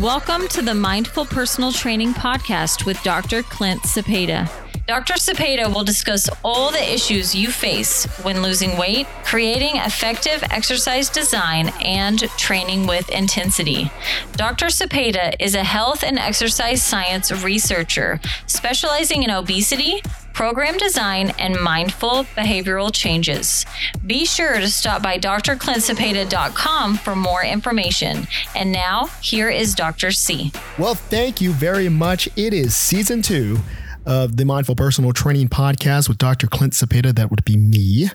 Welcome to the Mindful Personal Training Podcast with Dr. Clint Cepeda. Dr. Cepeda will discuss all the issues you face when losing weight, creating effective exercise design, and training with intensity. Dr. Cepeda is a health and exercise science researcher specializing in obesity, program design, and mindful behavioral changes. Be sure to stop by drclintcepeda.com for more information. And now, here is Dr. C. Well, thank you very much. It is season two of the Mindful Personal Training Podcast with Dr. Clint Cepeda. That would be me.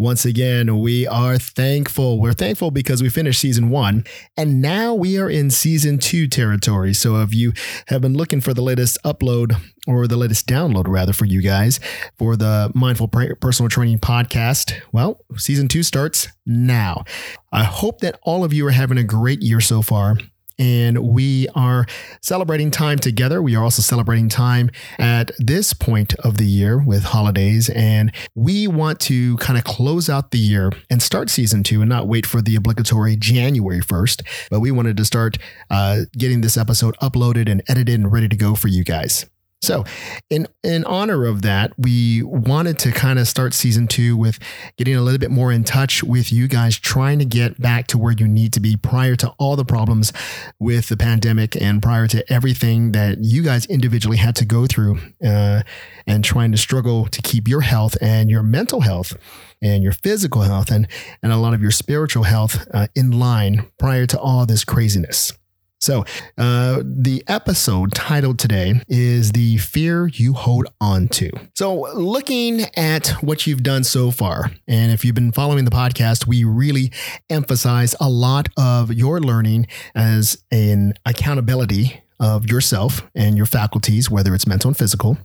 Once again, we are thankful. We're thankful because we finished season one and now we are in season two territory. So if you have been looking for the latest upload or the latest download, rather, for you guys for the Mindful Personal Training podcast, well, season two starts now. I hope that all of you are having a great year so far and we are celebrating time together. We are also celebrating time at this point of the year with holidays, and we want to kind of close out the year and start season two and not wait for the obligatory January 1st, but we wanted to start uh, getting this episode uploaded and edited and ready to go for you guys. So, in in honor of that, we wanted to kind of start season two with getting a little bit more in touch with you guys, trying to get back to where you need to be prior to all the problems with the pandemic and prior to everything that you guys individually had to go through, uh, and trying to struggle to keep your health and your mental health and your physical health and and a lot of your spiritual health uh, in line prior to all this craziness. So, uh, the episode titled today is The Fear You Hold On to. So, looking at what you've done so far, and if you've been following the podcast, we really emphasize a lot of your learning as an accountability of yourself and your faculties, whether it's mental and physical.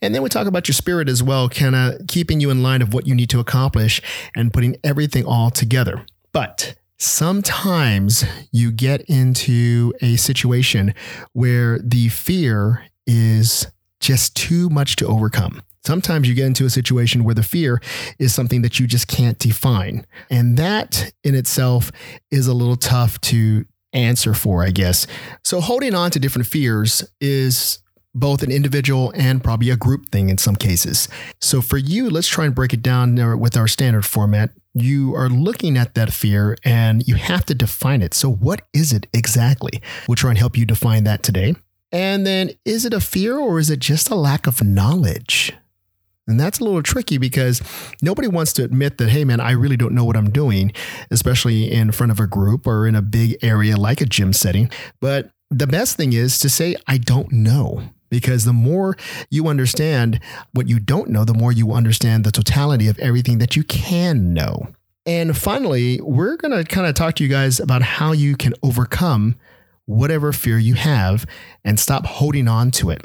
And then we talk about your spirit as well, kind of keeping you in line of what you need to accomplish and putting everything all together. But sometimes you get into a situation where the fear is just too much to overcome. Sometimes you get into a situation where the fear is something that you just can't define. And that in itself is a little tough to answer for, I guess. So holding on to different fears is both an individual and probably a group thing in some cases. So for you, let's try and break it down uh, with our standard format you are looking at that fear and you have to define it. So, what is it exactly? We'll try and help you define that today. And then, is it a fear or is it just a lack of knowledge? And that's a little tricky because nobody wants to admit that, hey, man, I really don't know what I'm doing, especially in front of a group or in a big area like a gym setting. But the best thing is to say, I don't know because the more you understand what you don't know, the more you understand the totality of everything that you can know. And finally, we're going to kind of talk to you guys about how you can overcome whatever fear you have and stop holding on to it.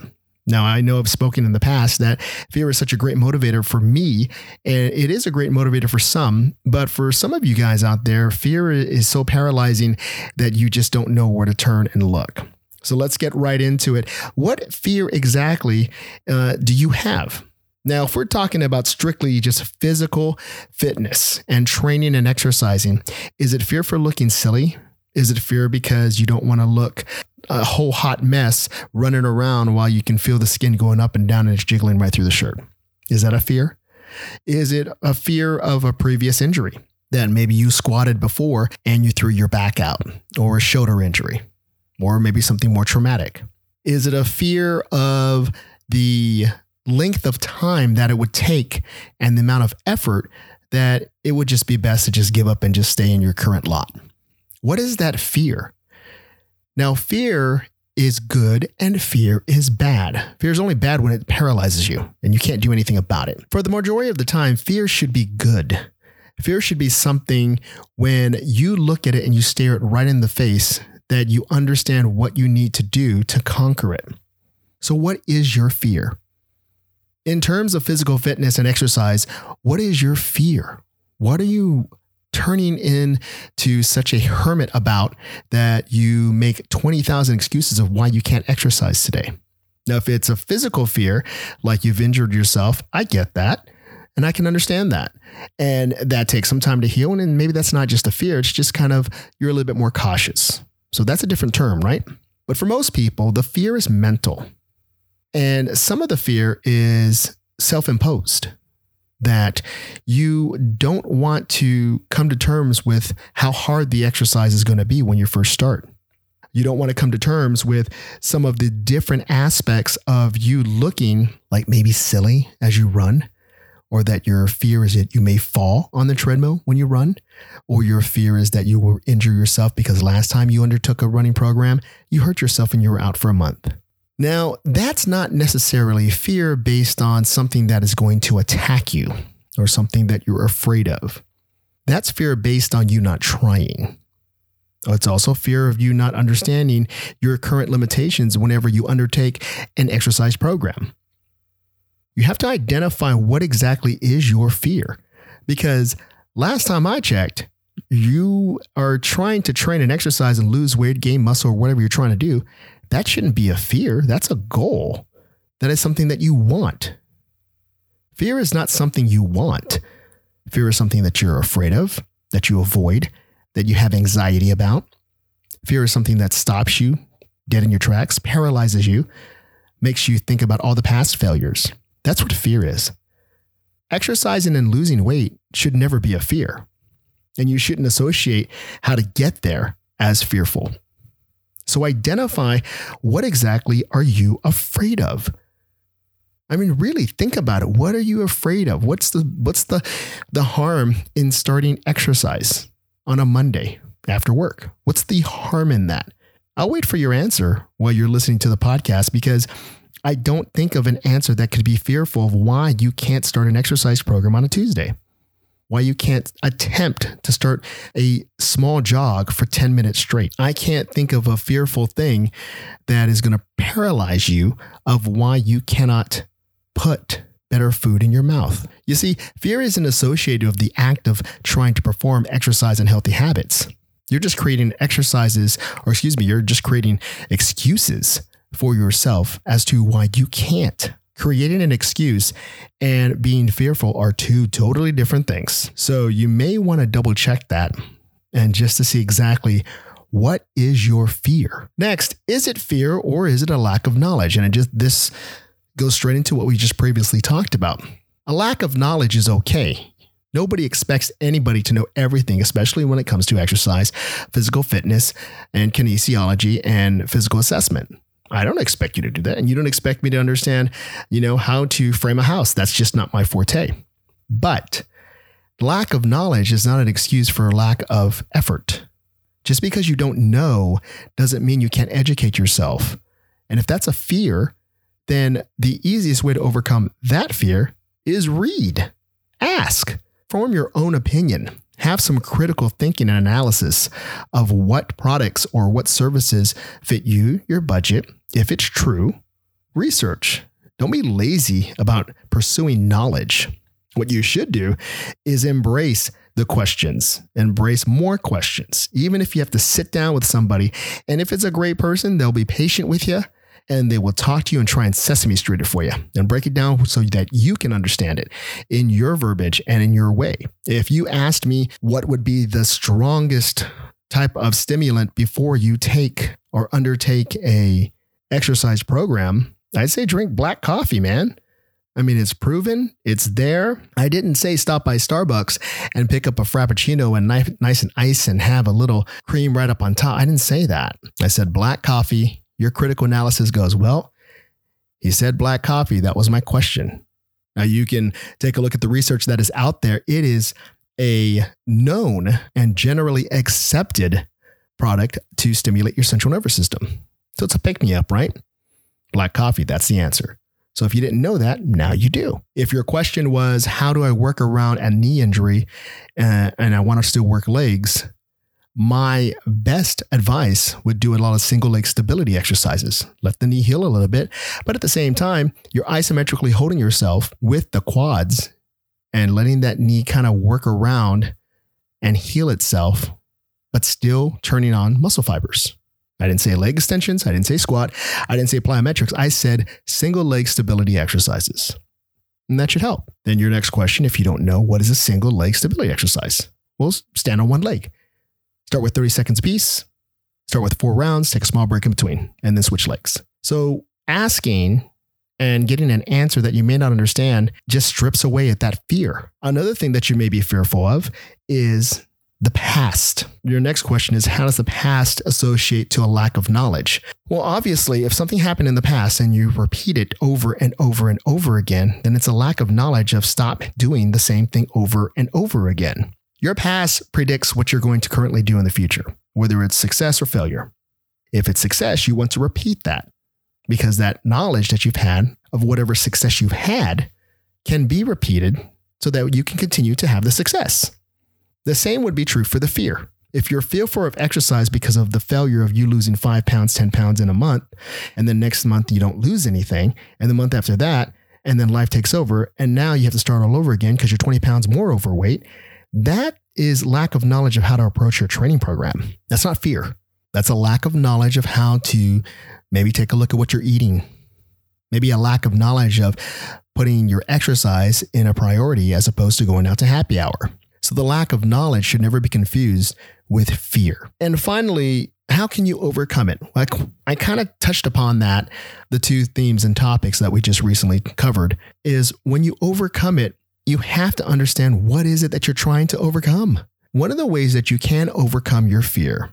Now, I know I've spoken in the past that fear is such a great motivator for me, and it is a great motivator for some. But for some of you guys out there, fear is so paralyzing that you just don't know where to turn and look. So let's get right into it. What fear exactly uh, do you have? Now, if we're talking about strictly just physical fitness and training and exercising, is it fear for looking silly? Is it fear because you don't want to look a whole hot mess running around while you can feel the skin going up and down and it's jiggling right through the shirt? Is that a fear? Is it a fear of a previous injury that maybe you squatted before and you threw your back out or a shoulder injury? Or maybe something more traumatic? Is it a fear of the length of time that it would take and the amount of effort that it would just be best to just give up and just stay in your current lot? What is that fear? Now, fear is good and fear is bad. Fear is only bad when it paralyzes you and you can't do anything about it. For the majority of the time, fear should be good. Fear should be something when you look at it and you stare it right in the face that you understand what you need to do to conquer it. So, what is your fear? In terms of physical fitness and exercise, what is your fear? What are you turning into such a hermit about that you make 20,000 excuses of why you can't exercise today? Now, if it's a physical fear, like you've injured yourself, I get that. And I can understand that. And that takes some time to heal. And maybe that's not just a fear, it's just kind of you're a little bit more cautious. So that's a different term, right? But for most people, the fear is mental. And some of the fear is self imposed that you don't want to come to terms with how hard the exercise is going to be when you first start. You don't want to come to terms with some of the different aspects of you looking like maybe silly as you run, or that your fear is that you may fall on the treadmill when you run, or your fear is that you will injure yourself because last time you undertook a running program, you hurt yourself and you were out for a month. Now, that's not necessarily fear based on something that is going to attack you or something that you're afraid of. That's fear based on you not trying. It's also fear of you not understanding your current limitations whenever you undertake an exercise program. You have to identify what exactly is your fear because last time I checked, you are trying to train and exercise and lose weight, gain muscle, or whatever you're trying to do. That shouldn't be a fear. That's a goal. That is something that you want. Fear is not something you want. Fear is something that you're afraid of, that you avoid, that you have anxiety about. Fear is something that stops you dead in your tracks, paralyzes you, makes you think about all the past failures. That's what fear is. Exercising and losing weight should never be a fear. And you shouldn't associate how to get there as fearful. So identify what exactly are you afraid of? I mean, really think about it. What are you afraid of? What's the what's the the harm in starting exercise? on a Monday after work? What's the harm in that? I'll wait for your answer while you're listening to the podcast because I don't think of an answer that could be fearful of why you can't start an exercise program on a Tuesday, why you can't attempt to start a small jog for 10 minutes straight. I can't think of a fearful thing that is going to paralyze you of why you cannot put better food in your mouth. You see, fear isn't associated with the act of trying to perform exercise and healthy habits. You're just creating exercises, or excuse me, you're just creating excuses for yourself as to why you can't. Creating an excuse and being fearful are two totally different things. So you may want to double check that and just to see exactly what is your fear. Next, is it fear or is it a lack of knowledge? And it just this goes straight into what we just previously talked about. A lack of knowledge is okay. Nobody expects anybody to know everything, especially when it comes to exercise, physical fitness, and kinesiology and physical assessment. I don't expect you to do that. And you don't expect me to understand, you know, how to frame a house. That's just not my forte. But lack of knowledge is not an excuse for lack of effort. Just because you don't know doesn't mean you can't educate yourself. And if that's a fear, then the easiest way to overcome that fear is read, ask, form your own opinion, have some critical thinking and analysis of what products or what services fit you, your budget. If it's true, research. Don't be lazy about pursuing knowledge. What you should do is embrace the questions, embrace more questions, even if you have to sit down with somebody. And if it's a great person, they'll be patient with you and they will talk to you and try and sesame street it for you and break it down so that you can understand it in your verbiage and in your way. If you asked me what would be the strongest type of stimulant before you take or undertake a exercise program, I'd say drink black coffee, man. I mean, it's proven, it's there. I didn't say stop by Starbucks and pick up a Frappuccino and nice and ice and have a little cream right up on top. I didn't say that. I said black coffee, your critical analysis goes, well, he said black coffee. That was my question. Now you can take a look at the research that is out there. It is a known and generally accepted product to stimulate your central nervous system. So it's a pick me up, right? Black coffee, that's the answer. So if you didn't know that, now you do. If your question was, how do I work around a knee injury uh, and I want to still work legs? my best advice would do a lot of single leg stability exercises. Let the knee heal a little bit, but at the same time, you're isometrically holding yourself with the quads and letting that knee kind of work around and heal itself, but still turning on muscle fibers. I didn't say leg extensions. I didn't say squat. I didn't say plyometrics. I said single leg stability exercises. And that should help. Then your next question, if you don't know, what is a single leg stability exercise? Well, stand on one leg. Start with 30 seconds apiece. Start with four rounds, take a small break in between, and then switch legs. So asking and getting an answer that you may not understand just strips away at that fear. Another thing that you may be fearful of is the past. Your next question is how does the past associate to a lack of knowledge? Well, obviously, if something happened in the past and you repeat it over and over and over again, then it's a lack of knowledge of stop doing the same thing over and over again. Your past predicts what you're going to currently do in the future, whether it's success or failure. If it's success, you want to repeat that because that knowledge that you've had of whatever success you've had can be repeated so that you can continue to have the success. The same would be true for the fear. If you're fearful of exercise because of the failure of you losing five pounds, 10 pounds in a month, and then next month you don't lose anything, and the month after that, and then life takes over, and now you have to start all over again because you're 20 pounds more overweight, that is lack of knowledge of how to approach your training program. That's not fear. That's a lack of knowledge of how to maybe take a look at what you're eating. Maybe a lack of knowledge of putting your exercise in a priority as opposed to going out to happy hour. So the lack of knowledge should never be confused with fear. And finally, how can you overcome it? Like I kind of touched upon that, the two themes and topics that we just recently covered is when you overcome it, you have to understand what is it that you're trying to overcome. One of the ways that you can overcome your fear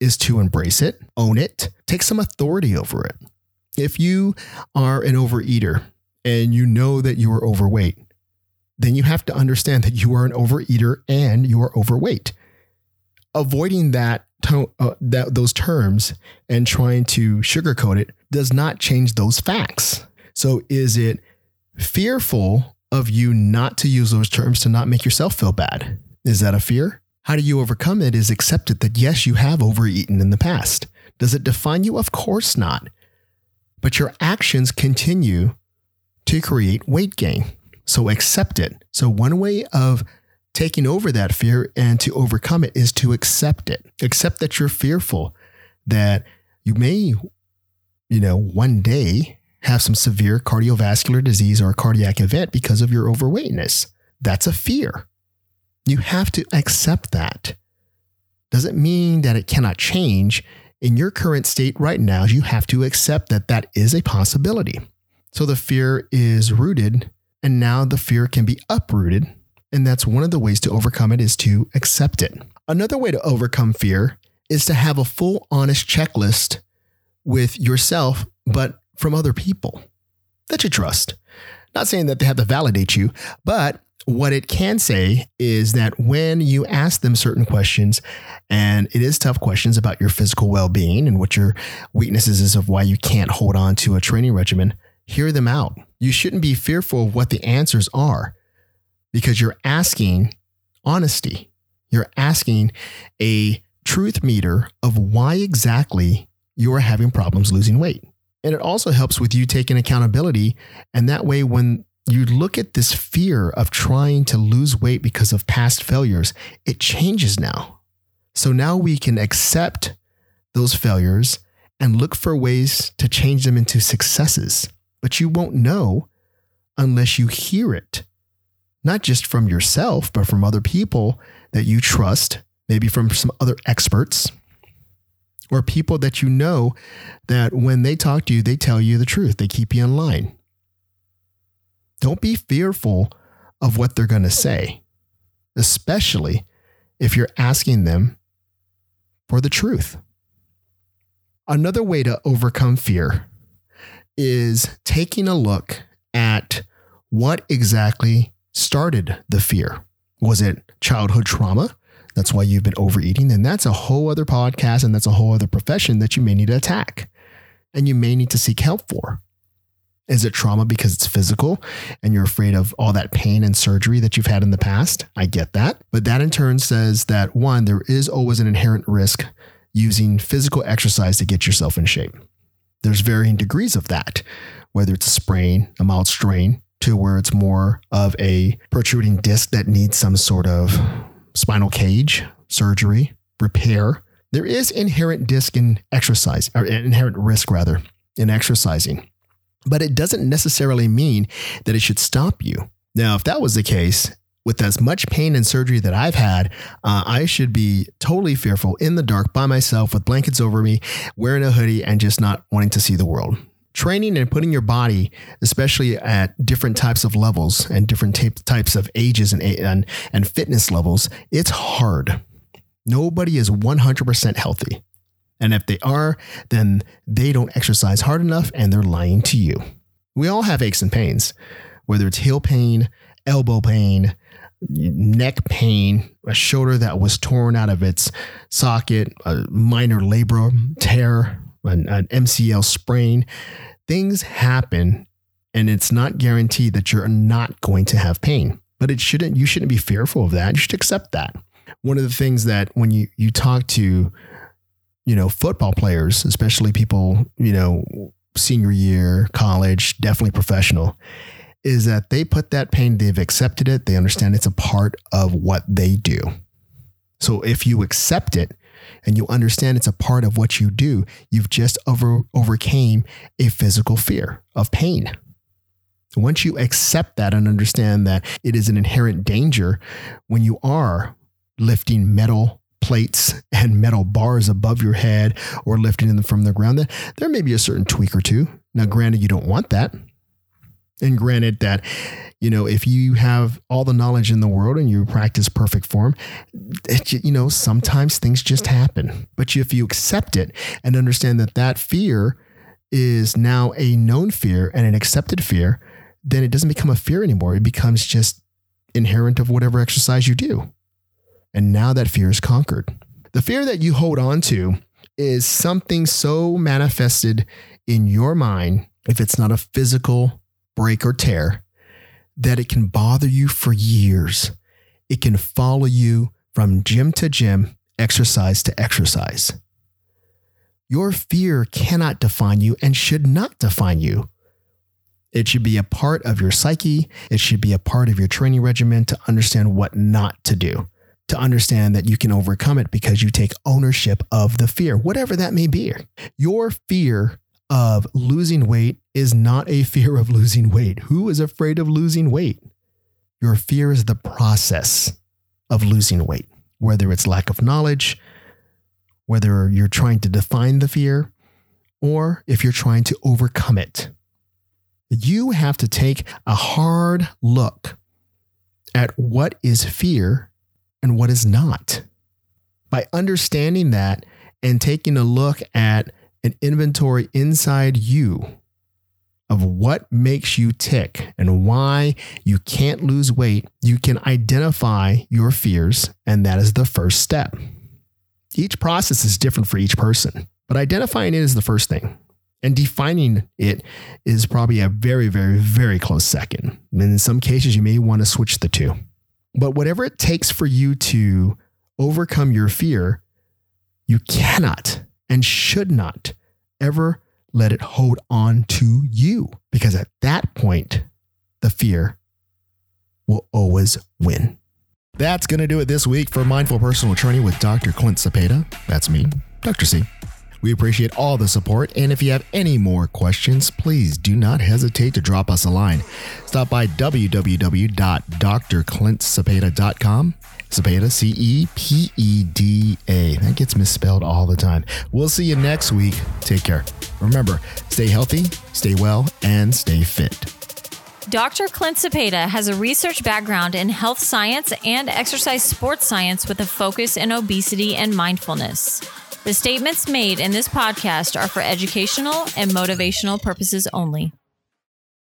is to embrace it, own it, take some authority over it. If you are an overeater and you know that you are overweight, then you have to understand that you are an overeater and you are overweight. Avoiding that, to, uh, that those terms and trying to sugarcoat it does not change those facts. So is it fearful of you not to use those terms to not make yourself feel bad? Is that a fear? How do you overcome it is accept it that yes, you have overeaten in the past. Does it define you? Of course not. But your actions continue to create weight gain. So accept it. So, one way of taking over that fear and to overcome it is to accept it. Accept that you're fearful, that you may, you know, one day have some severe cardiovascular disease or a cardiac event because of your overweightness. That's a fear. You have to accept that. Doesn't mean that it cannot change. In your current state right now, you have to accept that that is a possibility. So the fear is rooted and now the fear can be uprooted. And that's one of the ways to overcome it is to accept it. Another way to overcome fear is to have a full, honest checklist with yourself, but from other people that you trust. Not saying that they have to validate you, but what it can say is that when you ask them certain questions, and it is tough questions about your physical well being and what your weaknesses is of why you can't hold on to a training regimen, hear them out. You shouldn't be fearful of what the answers are because you're asking honesty. You're asking a truth meter of why exactly you are having problems losing weight. And it also helps with you taking accountability. And that way, when you look at this fear of trying to lose weight because of past failures, it changes now. So now we can accept those failures and look for ways to change them into successes but you won't know unless you hear it, not just from yourself, but from other people that you trust, maybe from some other experts or people that you know that when they talk to you, they tell you the truth, they keep you in line. Don't be fearful of what they're going to say, especially if you're asking them for the truth. Another way to overcome fear is taking a look at what exactly started the fear. Was it childhood trauma? That's why you've been overeating. And that's a whole other podcast and that's a whole other profession that you may need to attack and you may need to seek help for. Is it trauma because it's physical and you're afraid of all that pain and surgery that you've had in the past? I get that. But that in turn says that one, there is always an inherent risk using physical exercise to get yourself in shape. There's varying degrees of that, whether it's a sprain, a mild strain, to where it's more of a protruding disc that needs some sort of spinal cage, surgery, repair. There is inherent disc in exercise, or inherent risk rather, in exercising. But it doesn't necessarily mean that it should stop you. Now, if that was the case, with as much pain and surgery that I've had, uh, I should be totally fearful in the dark by myself with blankets over me, wearing a hoodie, and just not wanting to see the world. Training and putting your body, especially at different types of levels and different types of ages and, and, and fitness levels, it's hard. Nobody is 100% healthy. And if they are, then they don't exercise hard enough and they're lying to you. We all have aches and pains, whether it's heel pain, elbow pain, neck pain, a shoulder that was torn out of its socket, a minor labrum tear, an, an MCL sprain. Things happen, and it's not guaranteed that you're not going to have pain. But it shouldn't. You shouldn't be fearful of that. You should accept that. One of the things that when you you talk to, you know, football players, especially people, you know, senior year, college, definitely professional, is that they put that pain, they've accepted it, they understand it's a part of what they do. So if you accept it and you understand it's a part of what you do, you've just over, overcame a physical fear of pain. Once you accept that and understand that it is an inherent danger when you are lifting metal plates and metal bars above your head or lifting them from the ground, there may be a certain tweak or two. Now, granted, you don't want that. And granted that, you know, if you have all the knowledge in the world and you practice perfect form, it, you know, sometimes things just happen. But if you accept it and understand that that fear is now a known fear and an accepted fear, then it doesn't become a fear anymore. It becomes just inherent of whatever exercise you do. And now that fear is conquered. The fear that you hold on to is something so manifested in your mind, if it's not a physical break, or tear that it can bother you for years. It can follow you from gym to gym, exercise to exercise. Your fear cannot define you and should not define you. It should be a part of your psyche. It should be a part of your training regimen to understand what not to do, to understand that you can overcome it because you take ownership of the fear, whatever that may be. Your fear of losing weight is not a fear of losing weight. Who is afraid of losing weight? Your fear is the process of losing weight, whether it's lack of knowledge, whether you're trying to define the fear, or if you're trying to overcome it. You have to take a hard look at what is fear and what is not. By understanding that and taking a look at an inventory inside you of what makes you tick and why you can't lose weight, you can identify your fears, and that is the first step. Each process is different for each person, but identifying it is the first thing. And defining it is probably a very, very, very close second. And in some cases, you may want to switch the two. But whatever it takes for you to overcome your fear, you cannot and should not ever let it hold on to you because at that point, the fear will always win. That's going to do it this week for Mindful Personal Training with Dr. Clint Cepeda. That's me, Dr. C. We appreciate all the support, and if you have any more questions, please do not hesitate to drop us a line. Stop by www.drclintcepeda.com Cepeda, C E P E D A. That gets misspelled all the time. We'll see you next week. Take care. Remember, stay healthy, stay well, and stay fit. Dr. Clint Cepeda has a research background in health science and exercise sports science with a focus in obesity and mindfulness. The statements made in this podcast are for educational and motivational purposes only.